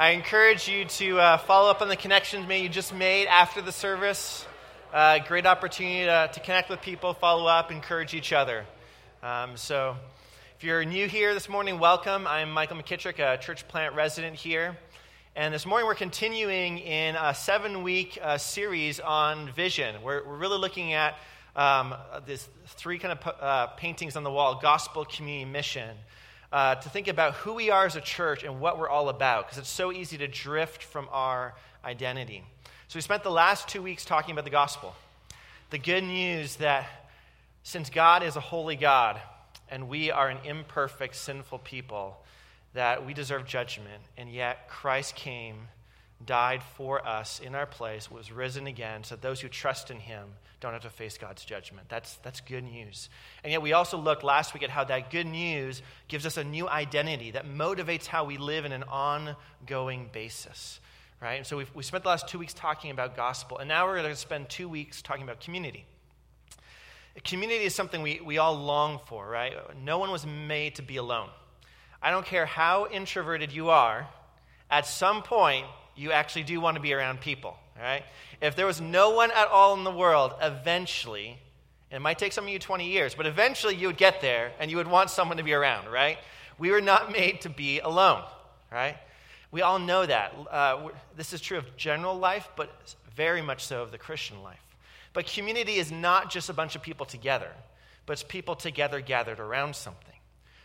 I encourage you to uh, follow up on the connections you just made after the service. Uh, great opportunity to, to, connect with people, follow up, encourage each other. Um, so, if you're new here this morning, welcome. I'm Michael McKittrick, a church plant resident here. And this morning we're continuing in a seven week uh, series on vision. We're, we're really looking at um, this three kind of uh, paintings on the wall gospel, community, mission uh, to think about who we are as a church and what we're all about, because it's so easy to drift from our identity. So, we spent the last two weeks talking about the gospel. The good news that since God is a holy God and we are an imperfect, sinful people, that we deserve judgment, and yet Christ came, died for us in our place, was risen again, so those who trust in him don't have to face God's judgment. That's, that's good news. And yet, we also looked last week at how that good news gives us a new identity that motivates how we live in an ongoing basis. Right? And so we've, we spent the last two weeks talking about gospel, and now we're going to spend two weeks talking about community. Community is something we, we all long for, right? No one was made to be alone. I don't care how introverted you are, at some point, you actually do want to be around people, right? If there was no one at all in the world, eventually, it might take some of you 20 years, but eventually you would get there and you would want someone to be around, right? We were not made to be alone, right? We all know that. Uh, this is true of general life, but very much so of the Christian life. But community is not just a bunch of people together, but it's people together gathered around something.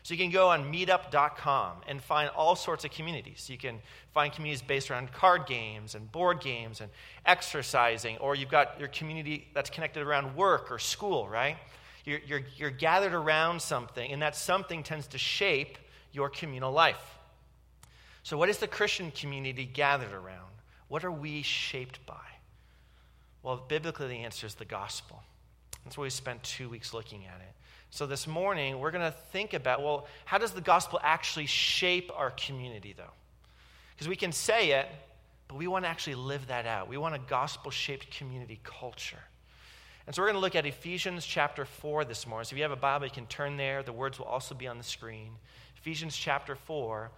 So you can go on meetup.com and find all sorts of communities. You can find communities based around card games and board games and exercising, or you've got your community that's connected around work or school, right? You're, you're, you're gathered around something, and that something tends to shape your communal life. So, what is the Christian community gathered around? What are we shaped by? Well, biblically, the answer is the gospel. That's why we spent two weeks looking at it. So this morning, we're going to think about well, how does the gospel actually shape our community, though? Because we can say it, but we want to actually live that out. We want a gospel shaped community culture. And so we're going to look at Ephesians chapter 4 this morning. So if you have a Bible, you can turn there. The words will also be on the screen. Ephesians chapter 4.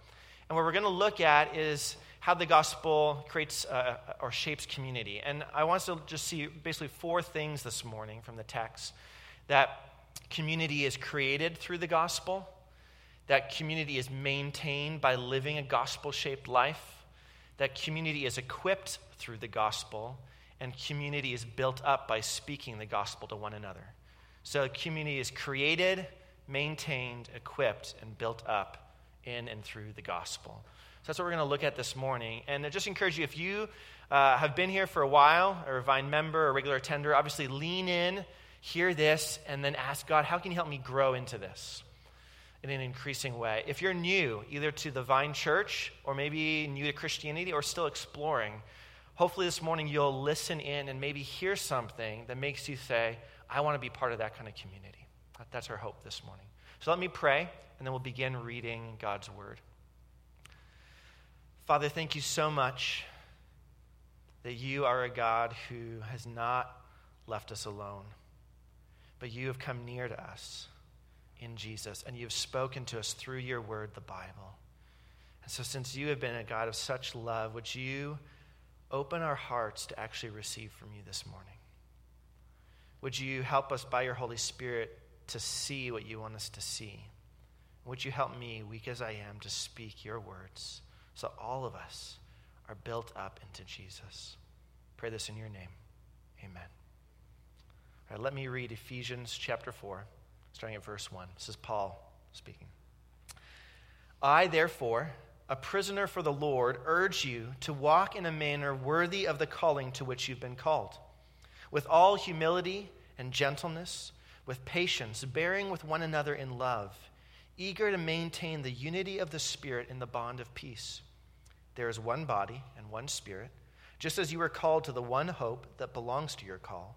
And what we're going to look at is how the gospel creates uh, or shapes community. And I want us to just see basically four things this morning from the text that community is created through the gospel, that community is maintained by living a gospel shaped life, that community is equipped through the gospel, and community is built up by speaking the gospel to one another. So, community is created, maintained, equipped, and built up in and through the gospel. So, that's what we're going to look at this morning. And I just encourage you if you uh, have been here for a while, or a Vine member, or a regular attender, obviously lean in hear this, and then ask God, how can you help me grow into this in an increasing way? If you're new, either to the Vine Church or maybe new to Christianity or still exploring, hopefully this morning you'll listen in and maybe hear something that makes you say, I want to be part of that kind of community. That's our hope this morning. So let me pray, and then we'll begin reading God's word. Father, thank you so much that you are a God who has not left us alone but you have come near to us in Jesus, and you have spoken to us through your word, the Bible. And so, since you have been a God of such love, would you open our hearts to actually receive from you this morning? Would you help us by your Holy Spirit to see what you want us to see? Would you help me, weak as I am, to speak your words so all of us are built up into Jesus? Pray this in your name. Amen. Right, let me read Ephesians chapter 4, starting at verse 1. This is Paul speaking. I, therefore, a prisoner for the Lord, urge you to walk in a manner worthy of the calling to which you've been called, with all humility and gentleness, with patience, bearing with one another in love, eager to maintain the unity of the Spirit in the bond of peace. There is one body and one Spirit, just as you were called to the one hope that belongs to your call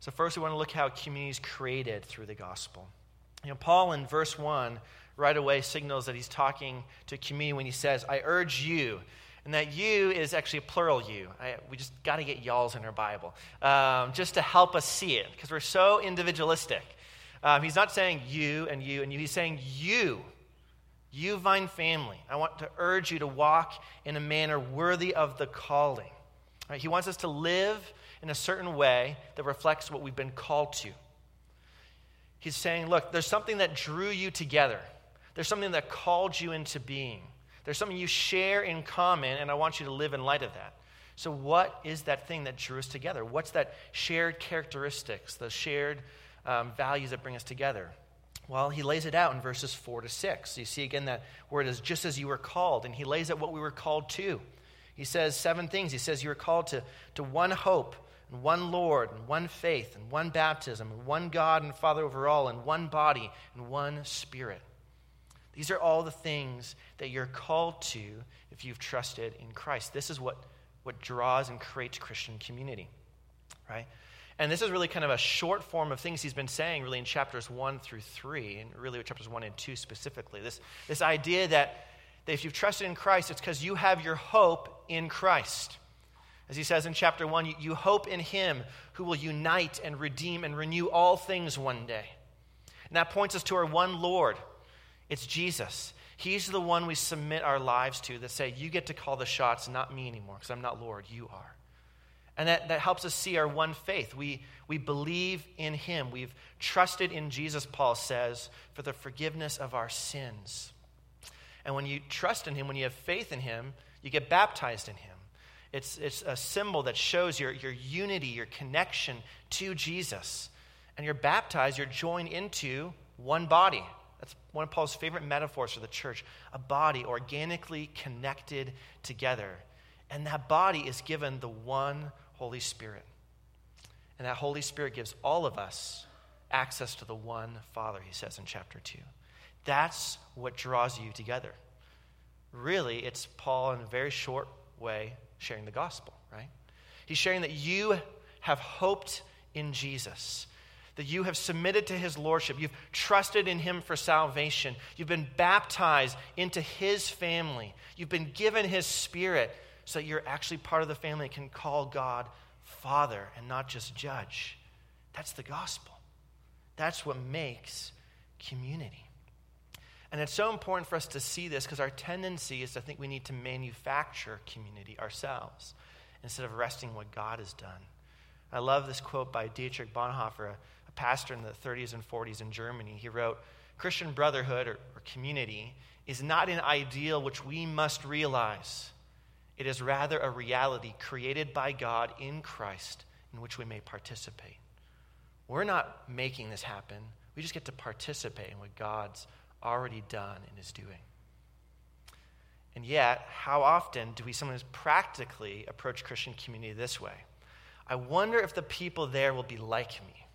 So, first, we want to look how community is created through the gospel. You know, Paul in verse 1 right away signals that he's talking to community when he says, I urge you. And that you is actually a plural you. I, we just got to get y'alls in our Bible um, just to help us see it because we're so individualistic. Um, he's not saying you and you and you, he's saying you. You, Vine family, I want to urge you to walk in a manner worthy of the calling. Right? He wants us to live in a certain way that reflects what we've been called to. He's saying, look, there's something that drew you together, there's something that called you into being, there's something you share in common, and I want you to live in light of that. So, what is that thing that drew us together? What's that shared characteristics, the shared um, values that bring us together? Well, he lays it out in verses 4 to 6. You see again that word is just as you were called, and he lays out what we were called to. He says seven things. He says you were called to, to one hope, and one Lord, and one faith, and one baptism, and one God and Father over all, and one body, and one Spirit. These are all the things that you're called to if you've trusted in Christ. This is what, what draws and creates Christian community, right? And this is really kind of a short form of things he's been saying, really, in chapters 1 through 3, and really chapters 1 and 2 specifically. This, this idea that, that if you've trusted in Christ, it's because you have your hope in Christ. As he says in chapter 1, you, hope in him who will unite and redeem and renew all things one day. And that points us to our one Lord. It's Jesus. He's the one we submit our lives to that say, You get to call the shots, not me anymore, because I'm not Lord, you are. And that, that helps us see our one faith. We, we believe in Him. We've trusted in Jesus, Paul says, for the forgiveness of our sins. And when you trust in Him, when you have faith in Him, you get baptized in Him. It's, it's a symbol that shows your, your unity, your connection to Jesus. And you're baptized, you're joined into one body. That's one of Paul's favorite metaphors for the church a body organically connected together. And that body is given the one Holy Spirit. And that Holy Spirit gives all of us access to the one Father, he says in chapter 2. That's what draws you together. Really, it's Paul in a very short way sharing the gospel, right? He's sharing that you have hoped in Jesus, that you have submitted to his lordship, you've trusted in him for salvation, you've been baptized into his family, you've been given his spirit so that you're actually part of the family and can call God Father and not just judge. That's the gospel. That's what makes community. And it's so important for us to see this because our tendency is to think we need to manufacture community ourselves instead of resting what God has done. I love this quote by Dietrich Bonhoeffer, a, pastor in the 30s and 40s in Germany. He wrote, Christian brotherhood or, or community is not an ideal which we must realize it is rather a reality created by God in Christ in which we may participate. We're not making this happen. We just get to participate in what God's already done and is doing. And yet, how often do we sometimes practically approach Christian community this way? I wonder if the people there will be like me.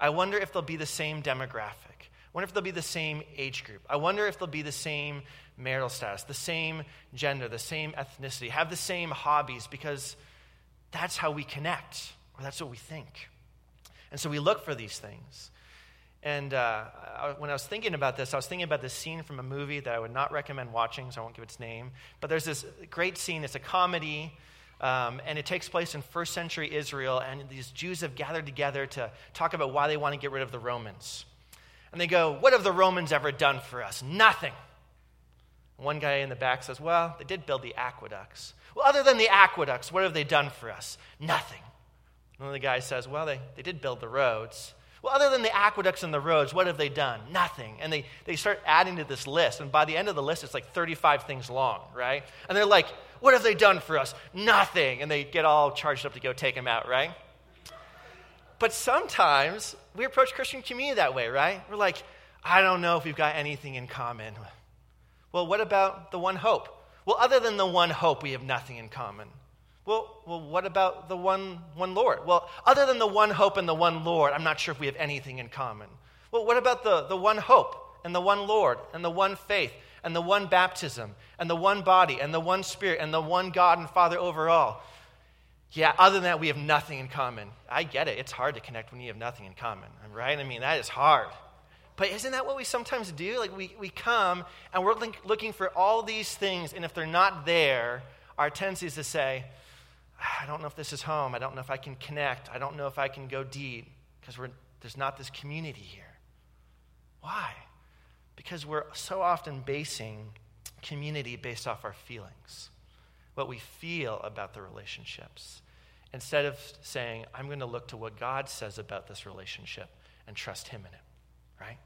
I wonder if they'll be the same demographic. I wonder if they'll be the same age group. I wonder if they'll be the same marital status, the same gender, the same ethnicity, have the same hobbies, because that's how we connect, or that's what we think. And so we look for these things. And uh, when I was thinking about this, I was thinking about this scene from a movie that I would not recommend watching, so I won't give its name. But there's this great scene. It's a comedy Um, and it takes place in first century Israel, and these Jews have gathered together to talk about why they want to get rid of the Romans. And they go, What have the Romans ever done for us? Nothing. One guy in the back says, Well, they did build the aqueducts. Well, other than the aqueducts, what have they done for us? Nothing. Another guy says, Well, they, they did build the roads. Well, other than the aqueducts and the roads, what have they done? Nothing. And they, they start adding to this list. And by the end of the list, it's like 35 things long, right? And they're like, What have they done for us? Nothing. And they get all charged up to go take them out, right? But sometimes we approach Christian community that way, right? We're like, I don't know if we've got anything in common. Well, what about the one hope? Well, other than the one hope, we have nothing in common. Well, well, what about the one, one Lord? Well, other than the one hope and the one Lord, I'm not sure if we have anything in common. Well, what about the, the one hope and the one Lord and the one faith and the one baptism and the one body and the one spirit and the one God and Father overall? Yeah, other than that, we have nothing in common. I get it. It's hard to connect when you have nothing in common, right? I mean, that is hard. But isn't that what we sometimes do? Like, we, we come and we're looking for all these things, and if they're not there, our tendency is to say, I don't know if this is home. I don't know if I can connect. I don't know if I can go deep because there's not this community here. Why? Because we're so often basing community based off our feelings, what we feel about the relationships, instead of saying, I'm going to look to what God says about this relationship and trust Him in it, right?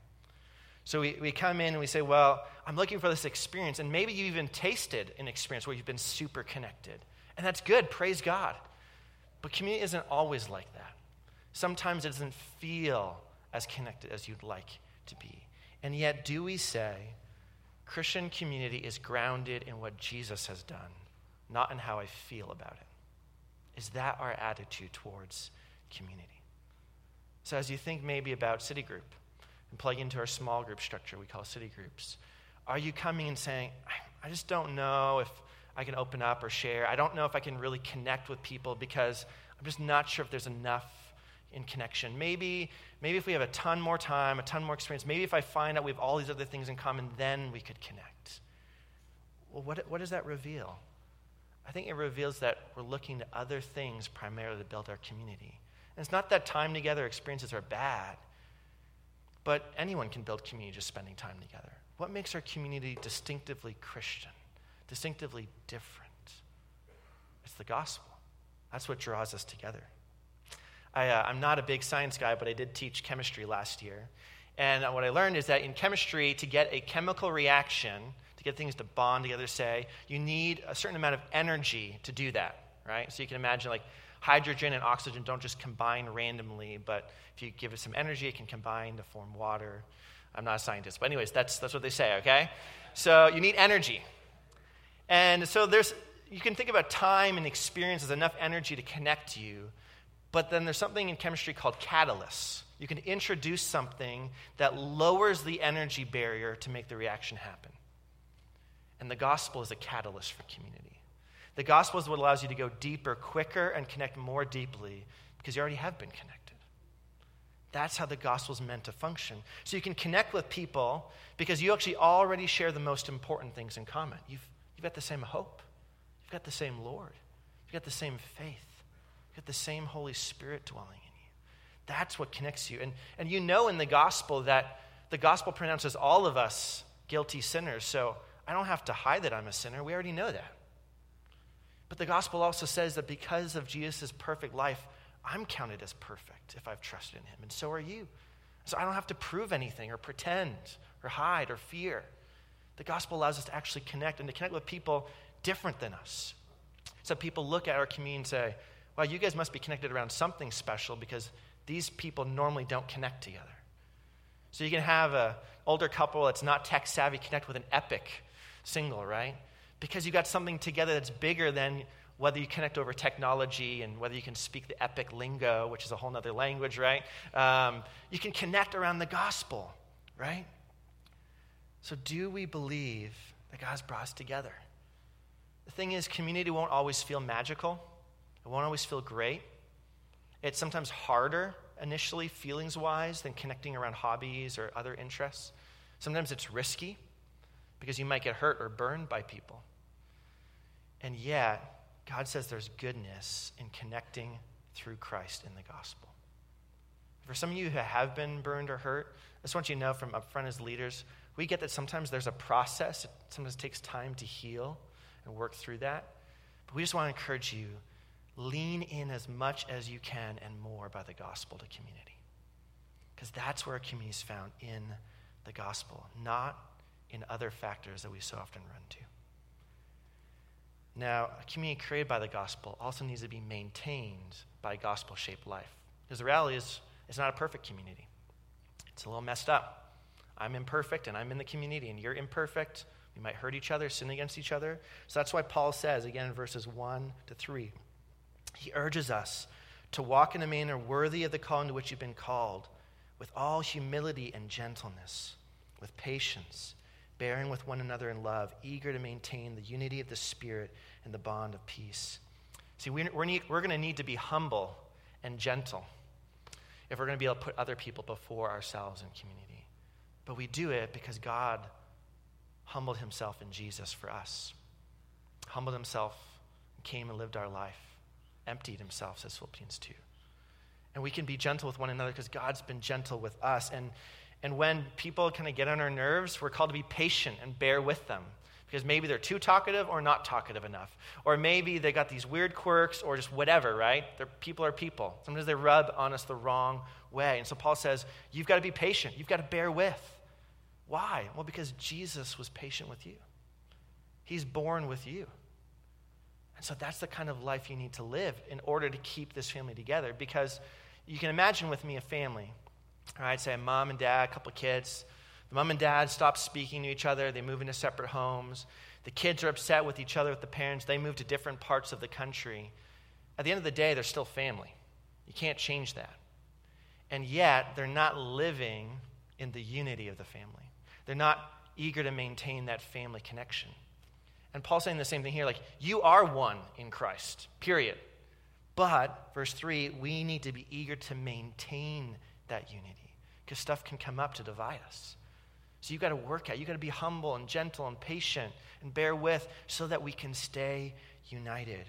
So we, we come in and we say, Well, I'm looking for this experience. And maybe you even tasted an experience where you've been super connected. And that's good, praise God. But community isn't always like that. Sometimes it doesn't feel as connected as you'd like to be. And yet, do we say Christian community is grounded in what Jesus has done, not in how I feel about it? Is that our attitude towards community? So, as you think maybe about City Group and plug into our small group structure we call city groups, are you coming and saying, I just don't know if I can open up or share. I don't know if I can really connect with people because I'm just not sure if there's enough in connection. Maybe, maybe if we have a ton more time, a ton more experience, maybe if I find out we have all these other things in common, then we could connect. Well, what, what does that reveal? I think it reveals that we're looking to other things primarily to build our community. And it's not that time together experiences are bad, but anyone can build community just spending time together. What makes our community distinctively Christian? Distinctively different. It's the gospel. That's what draws us together. I, am uh, not a big science guy, but I did teach chemistry last year. And what I learned is that in chemistry, to get a chemical reaction, to get things to bond together, say, you need a certain amount of energy to do that, right? So you can imagine like hydrogen and oxygen don't just combine randomly, but if you give it some energy, it can combine to form water. I'm not a scientist, but anyways, that's, that's what they say, okay? So you need energy. And so there's, you can think about time and experience as enough energy to connect you, but then there's something in chemistry called catalysts. You can introduce something that lowers the energy barrier to make the reaction happen. And the gospel is a catalyst for community. The gospel is what allows you to go deeper, quicker, and connect more deeply because you already have been connected. That's how the gospel is meant to function. So you can connect with people because you actually already share the most important things in common. You've You've got the same hope. You've got the same Lord. You've got the same faith. You've got the same Holy Spirit dwelling in you. That's what connects you. And, and you know in the gospel that the gospel pronounces all of us guilty sinners. So I don't have to hide that I'm a sinner. We already know that. But the gospel also says that because of Jesus' perfect life, I'm counted as perfect if I've trusted in him. And so are you. So I don't have to prove anything or pretend or hide or fear. The gospel allows us to actually connect and to connect with people different than us. So people look at our community and say, well, you guys must be connected around something special because these people normally don't connect together. So you can have an older couple that's not tech savvy connect with an epic single, right? Because you got something together that's bigger than whether you connect over technology and whether you can speak the epic lingo, which is a whole other language, right? Um, you can connect around the gospel, right? So, do we believe that God's brought us together? The thing is, community won't always feel magical, it won't always feel great. It's sometimes harder initially, feelings wise, than connecting around hobbies or other interests. Sometimes it's risky because you might get hurt or burned by people. And yet, God says there's goodness in connecting through Christ in the gospel. For some of you who have been burned or hurt, I just want you to know from up front as leaders, we get that sometimes there's a process. It sometimes takes time to heal and work through that. But we just want to encourage you lean in as much as you can and more by the gospel to community. Because that's where a community is found in the gospel, not in other factors that we so often run to. Now, a community created by the gospel also needs to be maintained by gospel shaped life. Because the reality is, it's not a perfect community, it's a little messed up. I'm imperfect and I'm in the community, and you're imperfect. We might hurt each other, sin against each other. So that's why Paul says, again in verses 1 to 3, he urges us to walk in a manner worthy of the calling to which you've been called, with all humility and gentleness, with patience bearing with one another in love, eager to maintain the unity of the Spirit and the bond of peace. See, we're, we're, we're going to need to be humble and gentle if we're going to be able to put other people before ourselves in community. But we do it because God humbled himself in Jesus for us, humbled himself, came and lived our life, emptied himself, says Philippians 2. And we can be gentle with one another because God's been gentle with us. And and when people kind of get on our nerves, we're called to be patient and bear with them because maybe they're too talkative or not talkative enough. Or maybe they got these weird quirks or just whatever, right? They're, people are people. Sometimes they rub on us the wrong way. And so Paul says, you've got to be patient. You've got to bear with. Why? Well, because Jesus was patient with you, He's borne with you. And so that's the kind of life you need to live in order to keep this family together. Because you can imagine with me a family all right, say a mom and dad, a couple of kids. The mom and dad stop speaking to each other. They move into separate homes. The kids are upset with each other, with the parents. They move to different parts of the country. At the end of the day, they're still family. You can't change that. And yet, they're not living in the unity of the family. They're not eager to maintain that family connection. And Paul's saying the same thing here like, you are one in Christ, period. But, verse 3, we need to be eager to maintain that unity because stuff can come up to divide us. So you've got to work at You've got to be humble and gentle and patient and bear with so that we can stay united.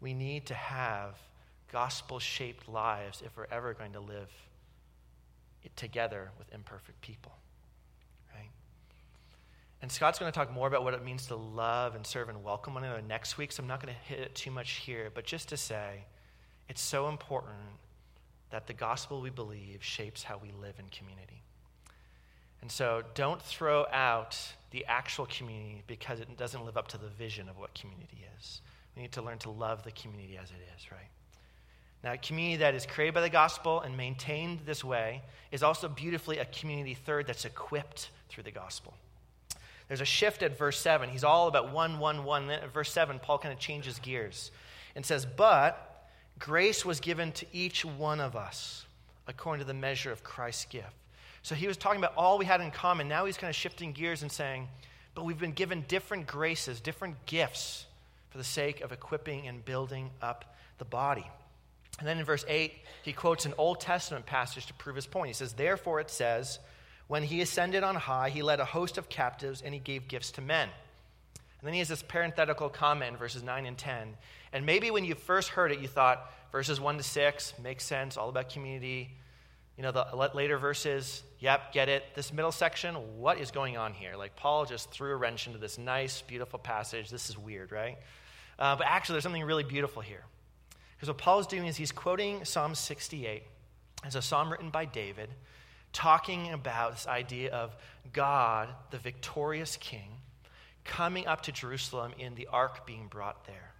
We need to have gospel shaped lives if we're ever going to live together with imperfect people. And Scott's going to talk more about what it means to love and serve and welcome one another next week, so I'm not going to hit it too much here, but just to say it's so important that the gospel we believe shapes how we live in community. And so don't throw out the actual community because it doesn't live up to the vision of what community is. We need to learn to love the community as it is, right? Now, a community that is created by the gospel and maintained this way is also beautifully a community, third, that's equipped through the gospel. There's a shift at verse 7. He's all about one, one, one. Then at verse 7, Paul kind of changes gears and says, But Grace was given to each one of us according to the measure of Christ's gift. So he was talking about all we had in common. Now he's kind of shifting gears and saying, but we've been given different graces, different gifts for the sake of equipping and building up the body. And then in verse 8, he quotes an Old Testament passage to prove his point. He says, Therefore it says, When he ascended on high, he led a host of captives and he gave gifts to men. And then he has this parenthetical comment in verses 9 and 10. And maybe when you first heard it, you thought, verses 1 to 6 makes sense, all about community. You know, the later verses, yep, get it. This middle section, what is going on here? Like, Paul just threw a wrench into this nice, beautiful passage. This is weird, right? Uh, but actually, there's something really beautiful here. Because what Paul is doing is he's quoting Psalm 68 as a psalm written by David, talking about this idea of God, the victorious king, coming up to Jerusalem in the ark being brought there.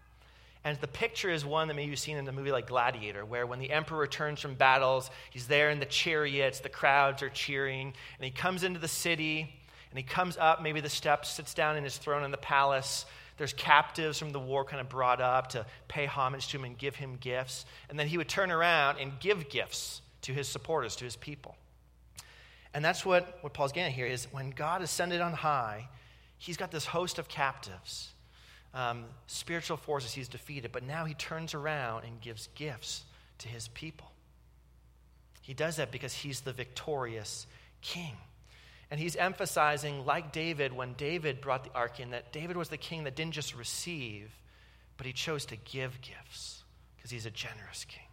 And the picture is one that maybe you've seen in the movie like Gladiator, where when the emperor returns from battles, he's there in the chariots, the crowds are cheering, and he comes into the city, and he comes up maybe the steps, sits down in his throne in the palace. There's captives from the war kind of brought up to pay homage to him and give him gifts. And then he would turn around and give gifts to his supporters, to his people. And that's what, what Paul's getting here is when God ascended on high, he's got this host of captives, um, spiritual forces he's defeated, but now he turns around and gives gifts to his people. He does that because he's the victorious king. And he's emphasizing, like David, when David brought the ark in, that David was the king that didn't just receive, but he chose to give gifts because he's a generous king.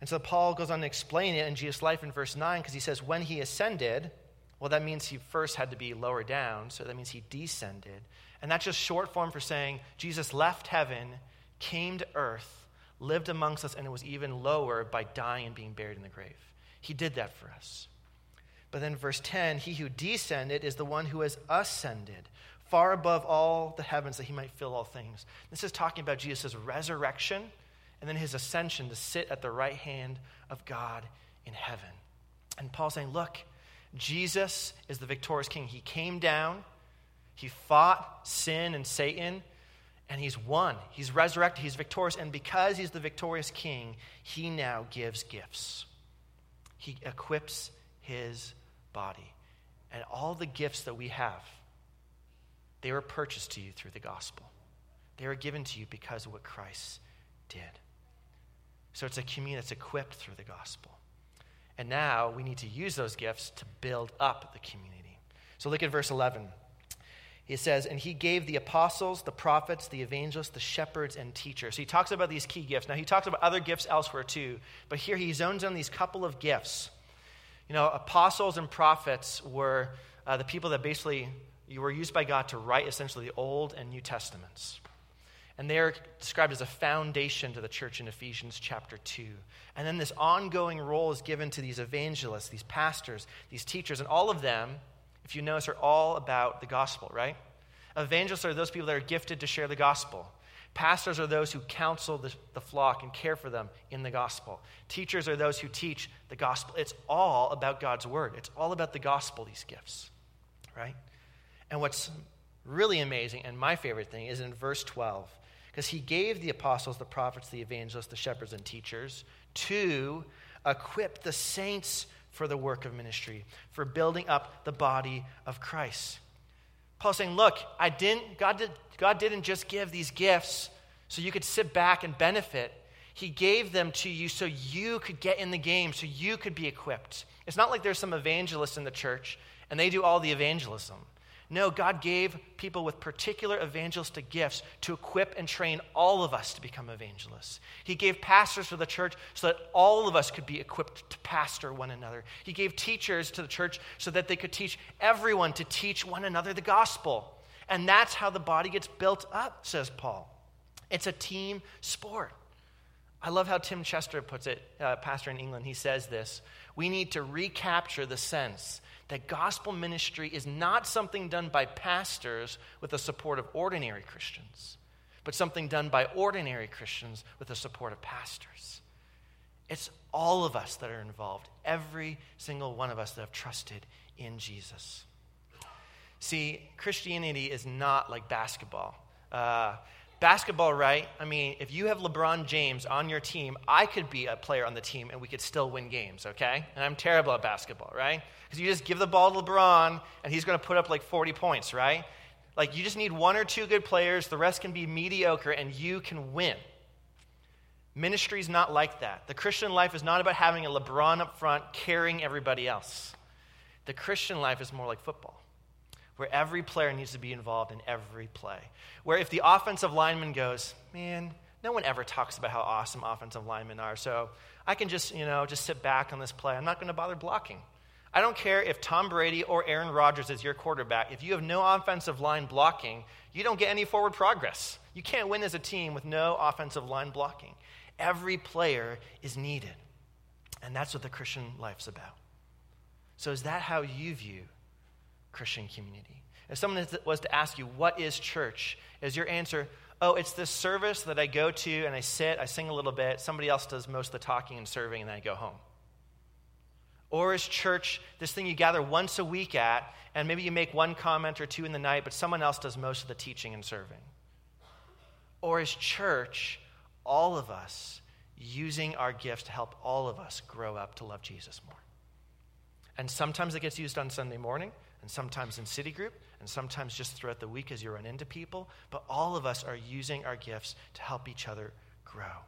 And so Paul goes on to explain it in Jesus' life in verse 9 because he says, When he ascended, well, that means he first had to be lower down, so that means he descended. And that's just short form for saying Jesus left heaven, came to earth, lived amongst us, and it was even lower by dying and being buried in the grave. He did that for us. But then, verse 10 He who descended is the one who has ascended far above all the heavens that he might fill all things. This is talking about Jesus' resurrection and then his ascension to sit at the right hand of God in heaven. And Paul's saying, Look, Jesus is the victorious king. He came down, he fought sin and Satan, and he's won. He's resurrected, he's victorious. And because he's the victorious king, he now gives gifts. He equips his body. And all the gifts that we have, they were purchased to you through the gospel. They were given to you because of what Christ did. So it's a community that's equipped through the gospel. And now we need to use those gifts to build up the community. So look at verse 11. He says, And he gave the apostles, the prophets, the evangelists, the shepherds, and teachers. So he talks about these key gifts. Now, he talks about other gifts elsewhere too, but here he zones on these couple of gifts. You know, apostles and prophets were uh, the people that basically you were used by God to write essentially the Old and New Testaments. And they are described as a foundation to the church in Ephesians chapter 2. And then this ongoing role is given to these evangelists, these pastors, these teachers, and all of them, if you notice, are all about the gospel, right? Evangelists are those people that are gifted to share the gospel. Pastors are those who counsel the, the flock and care for them in the gospel. Teachers are those who teach the gospel. It's all about God's word, it's all about the gospel, these gifts, right? And what's really amazing, and my favorite thing, is in verse 12 because he gave the apostles, the prophets, the evangelists, the shepherds, and teachers to equip the saints for the work of ministry, for building up the body of Christ. Paul's saying, Look, I didn't, God, did, God didn't just give these gifts so you could sit back and benefit. He gave them to you so you could get in the game, so you could be equipped. It's not like there's some evangelists in the church and they do all the evangelism. No, God gave people with particular evangelistic gifts to equip and train all of us to become evangelists. He gave pastors for the church so that all of us could be equipped to pastor one another. He gave teachers to the church so that they could teach everyone to teach one another the gospel. And that's how the body gets built up, says Paul. It's a team sport. I love how Tim Chester puts it, uh, pastor in England. He says this We need to recapture the sense that gospel ministry is not something done by pastors with the support of ordinary Christians, but something done by ordinary Christians with the support of pastors. It's all of us that are involved, every single one of us that have trusted in Jesus. See, Christianity is not like basketball. Uh, basketball, right? I mean, if you have LeBron James on your team, I could be a player on the team and we could still win games, okay? And I'm terrible at basketball, right? Because you just give the ball to LeBron and he's going to put up like 40 points, right? Like you just need one or two good players, the rest can be mediocre, and you can win. Ministry is not like that. The Christian life is not about having a LeBron up front carrying everybody else. The Christian life is more like football where every player needs to be involved in every play. Where if the offensive lineman goes, man, no one ever talks about how awesome offensive linemen are, so I can just, you know, just sit back on this play. I'm not going to bother blocking. I don't care if Tom Brady or Aaron Rodgers is your quarterback. If you have no offensive line blocking, you don't get any forward progress. You can't win as a team with no offensive line blocking. Every player is needed. And that's what the Christian life's about. So, is that how you view Christian community. If someone was to ask you, What is church? is your answer, Oh, it's this service that I go to and I sit, I sing a little bit, somebody else does most of the talking and serving, and then I go home? Or is church this thing you gather once a week at, and maybe you make one comment or two in the night, but someone else does most of the teaching and serving? Or is church all of us using our gifts to help all of us grow up to love Jesus more? And sometimes it gets used on Sunday morning, and sometimes in city group, and sometimes just throughout the week as you run into people. But all of us are using our gifts to help each other grow.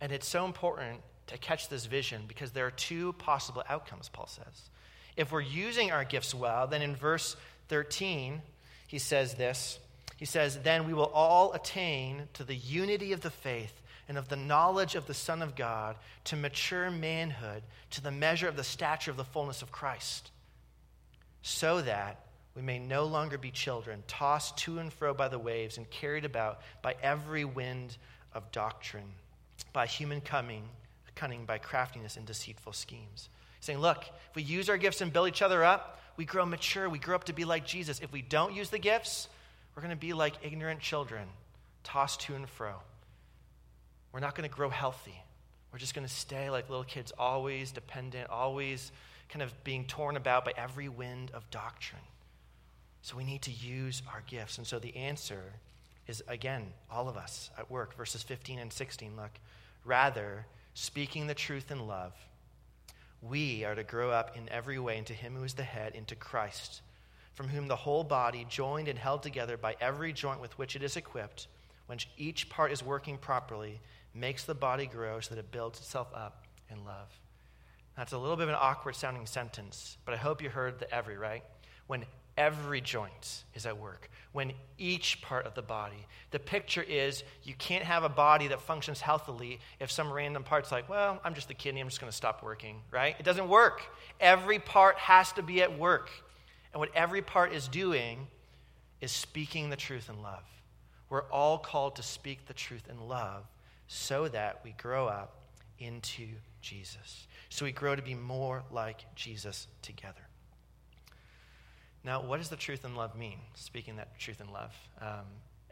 And it's so important to catch this vision because there are two possible outcomes, Paul says. If we're using our gifts well, then in verse 13, he says this He says, Then we will all attain to the unity of the faith and of the knowledge of the Son of God, to mature manhood, to the measure of the stature of the fullness of Christ, so that we may no longer be children, tossed to and fro by the waves and carried about by every wind of doctrine, by human cunning, cunning by craftiness and deceitful schemes. He's saying, look, if we use our gifts and build each other up, we grow mature. We grow up to be like Jesus. If we don't use the gifts, we're going to be like ignorant children, tossed to and fro. We're not going to grow healthy. We're just going to stay like little kids, always dependent, always kind of being torn about by every wind of doctrine. So we need to use our gifts. And so the answer is, again, all of us at work, verses 15 and 16. Look, rather, speaking the truth in love, we are to grow up in every way into Him who is the head, into Christ, from whom the whole body, joined and held together by every joint with which it is equipped, when each part is working properly, makes the body grow so that it builds itself up in love. That's a little bit of an awkward sounding sentence, but I hope you heard the every, right? When every joint is at work, when each part of the body. The picture is you can't have a body that functions healthily if some random part's like, well, I'm just the kidney, I'm just going to stop working, right? It doesn't work. Every part has to be at work. And what every part is doing is speaking the truth in love. We're all called to speak the truth in love so that we grow up into Jesus. So we grow to be more like Jesus together. Now, what does the truth and love mean? Speaking that truth and love. Um,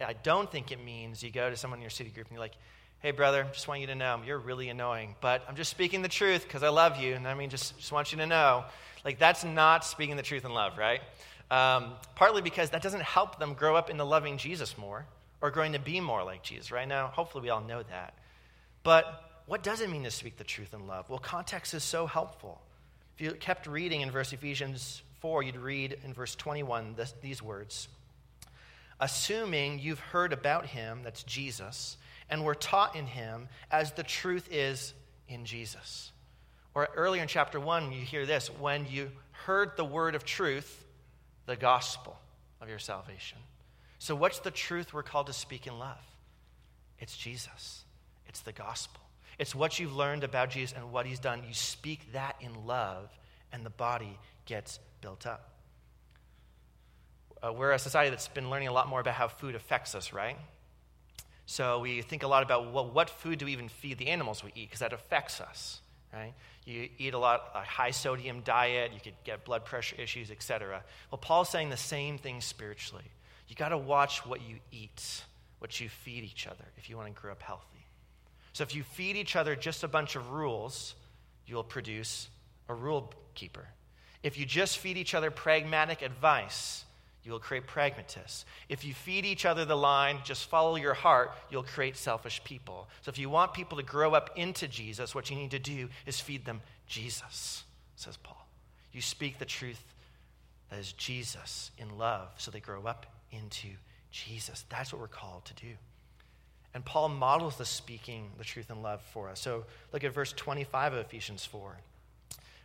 I don't think it means you go to someone in your city group and you're like, hey, brother, just want you to know you're really annoying, but I'm just speaking the truth because I love you. And I mean, just, just want you to know. Like, that's not speaking the truth in love, right? Um, partly because that doesn't help them grow up into loving Jesus more or growing to be more like Jesus, right? Now, hopefully, we all know that. But what does it mean to speak the truth in love? Well, context is so helpful. If you kept reading in verse Ephesians 4, you'd read in verse 21 this, these words Assuming you've heard about him, that's Jesus, and were taught in him as the truth is in Jesus. Or earlier in chapter 1, you hear this when you heard the word of truth, the gospel of your salvation. So, what's the truth we're called to speak in love? It's Jesus, it's the gospel. It's what you've learned about Jesus and what he's done. You speak that in love, and the body gets built up. Uh, we're a society that's been learning a lot more about how food affects us, right? So we think a lot about well, what food do we even feed the animals we eat because that affects us, right? You eat a lot a high sodium diet, you could get blood pressure issues, etc. Well, Paul's saying the same thing spiritually. You got to watch what you eat, what you feed each other if you want to grow up healthy. So if you feed each other just a bunch of rules, you'll produce a rule keeper. If you just feed each other pragmatic advice, you will create pragmatists. If you feed each other the line, just follow your heart, you'll create selfish people. So if you want people to grow up into Jesus, what you need to do is feed them Jesus, says Paul. You speak the truth that is Jesus in love, so they grow up into Jesus. That's what we're called to do. And Paul models the speaking the truth in love for us. So look at verse 25 of Ephesians 4.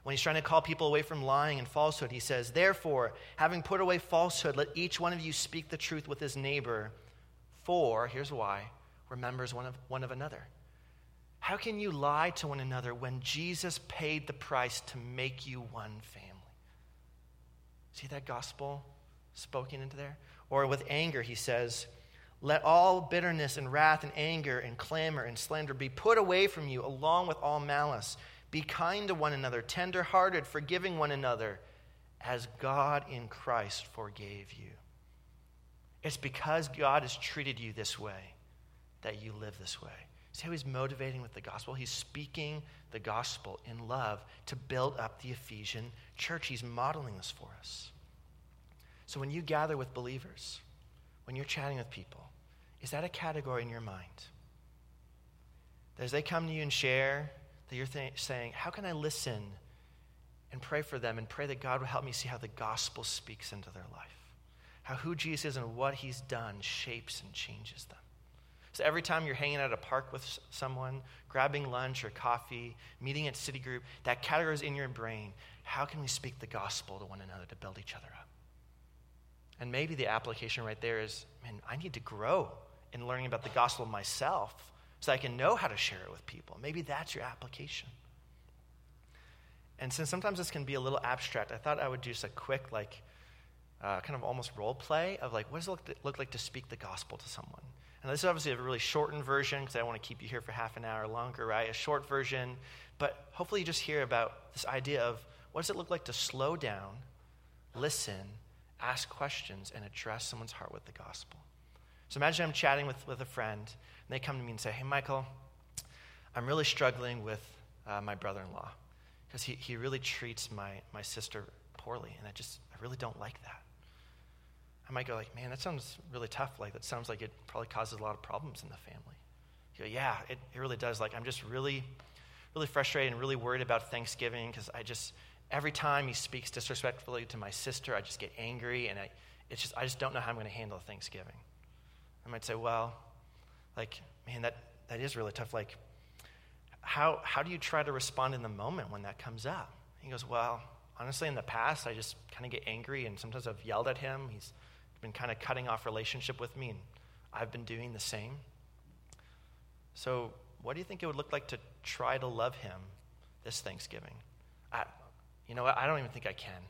When he's trying to call people away from lying and falsehood, he says, Therefore, having put away falsehood, let each one of you speak the truth with his neighbor. For, here's why, we're members one of, one of another. How can you lie to one another when Jesus paid the price to make you one family? See that gospel spoken into there? Or with anger, he says, Let all bitterness and wrath and anger and clamor and slander be put away from you, along with all malice. Be kind to one another, tenderhearted, forgiving one another, as God in Christ forgave you. It's because God has treated you this way that you live this way. See how he's motivating with the gospel? He's speaking the gospel in love to build up the Ephesian church. He's modeling this for us. So when you gather with believers, when you're chatting with people, is that a category in your mind? That As they come to you and share that you're th- saying, How can I listen and pray for them and pray that God will help me see how the gospel speaks into their life? How who Jesus is and what he's done shapes and changes them. So every time you're hanging out at a park with someone, grabbing lunch or coffee, meeting at City Group, that category is in your brain. How can we speak the gospel to one another to build each other up? And maybe the application right there is man, I need to grow in learning about the gospel myself so I can know how to share it with people. Maybe that's your application. And since sometimes this can be a little abstract, I thought I would do just a quick, like, uh, kind of almost role play of like, what does it look, look like to speak the gospel to someone? And this is obviously a really shortened version because I don't want to keep you here for half an hour longer, right? A short version, but hopefully you just hear about this idea of what does it look like to slow down, listen, ask questions, and address someone's heart with the gospel. So imagine I'm chatting with, with a friend, and they come to me and say, Hey, Michael, I'm really struggling with uh, my brother in law because he, he really treats my, my sister poorly, and I just, I really don't like that. I might go like, man, that sounds really tough. Like, that sounds like it probably causes a lot of problems in the family. You go, yeah, it, it really does. Like, I'm just really, really frustrated and really worried about Thanksgiving because I just, every time he speaks disrespectfully to my sister, I just get angry and I, it's just, I just don't know how I'm going to handle Thanksgiving. I might say, well, like, man, that, that is really tough. Like, how, how do you try to respond in the moment when that comes up? He goes, well, honestly, in the past, I just kind of get angry and sometimes I've yelled at him. He's been kind of cutting off relationship with me, and I've been doing the same. So, what do you think it would look like to try to love him this Thanksgiving? I, you know what? I don't even think I can.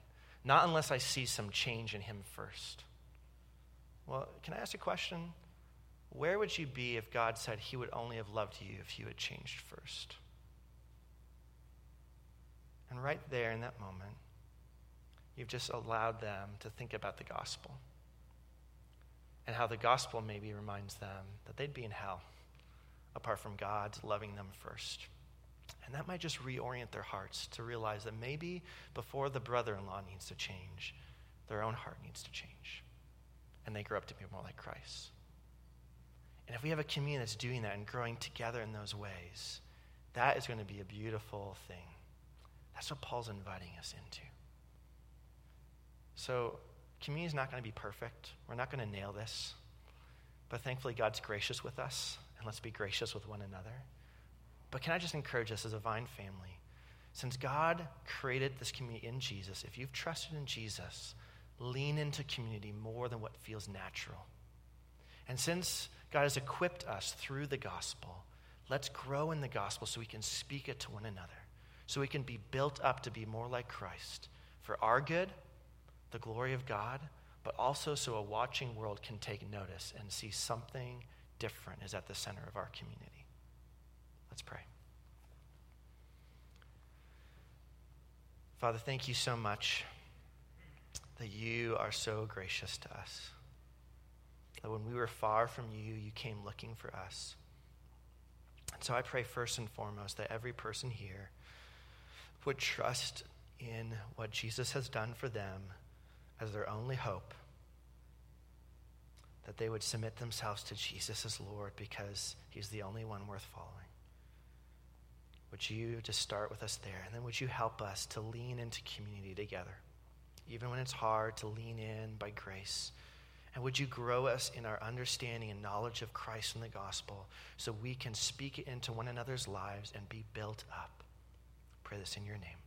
Not unless I see some change in him first. Well, can I ask a question? Where would you be if God said he would only have loved you if you had changed first? And right there in that moment, you've just allowed them to think about the gospel and how the gospel maybe reminds them that they'd be in hell apart from God's loving them first. And that might just reorient their hearts to realize that maybe before the brother in law needs to change, their own heart needs to change. And they grow up to be more like Christ. And if we have a community that's doing that and growing together in those ways, that is going to be a beautiful thing. That's what Paul's inviting us into. So community is not going to be perfect. We're not going to nail this. But thankfully, God's gracious with us, and let's be gracious with one another. But can I just encourage us as a Vine family? Since God created this community in Jesus, if you've trusted in Jesus, lean into community more than what feels natural. And since God has equipped us through the gospel, let's grow in the gospel so we can speak it to one another, so we can be built up to be more like Christ for our good the glory of God, but also so a watching world can take notice and see something different is at the center of our community. Let's pray. Father, thank you so much that you are so gracious to us. That when we were far from you, you came looking for us. And so I pray first and foremost that every person here would trust in what Jesus has done for them as their only hope, that they would submit themselves to Jesus as Lord because he's the only one worth following. Would you just start with us there? And then would you help us to lean into community together, even when it's hard to lean in by grace? And would you grow us in our understanding and knowledge of Christ and the gospel so we can speak it into one another's lives and be built up? Pray this in your name.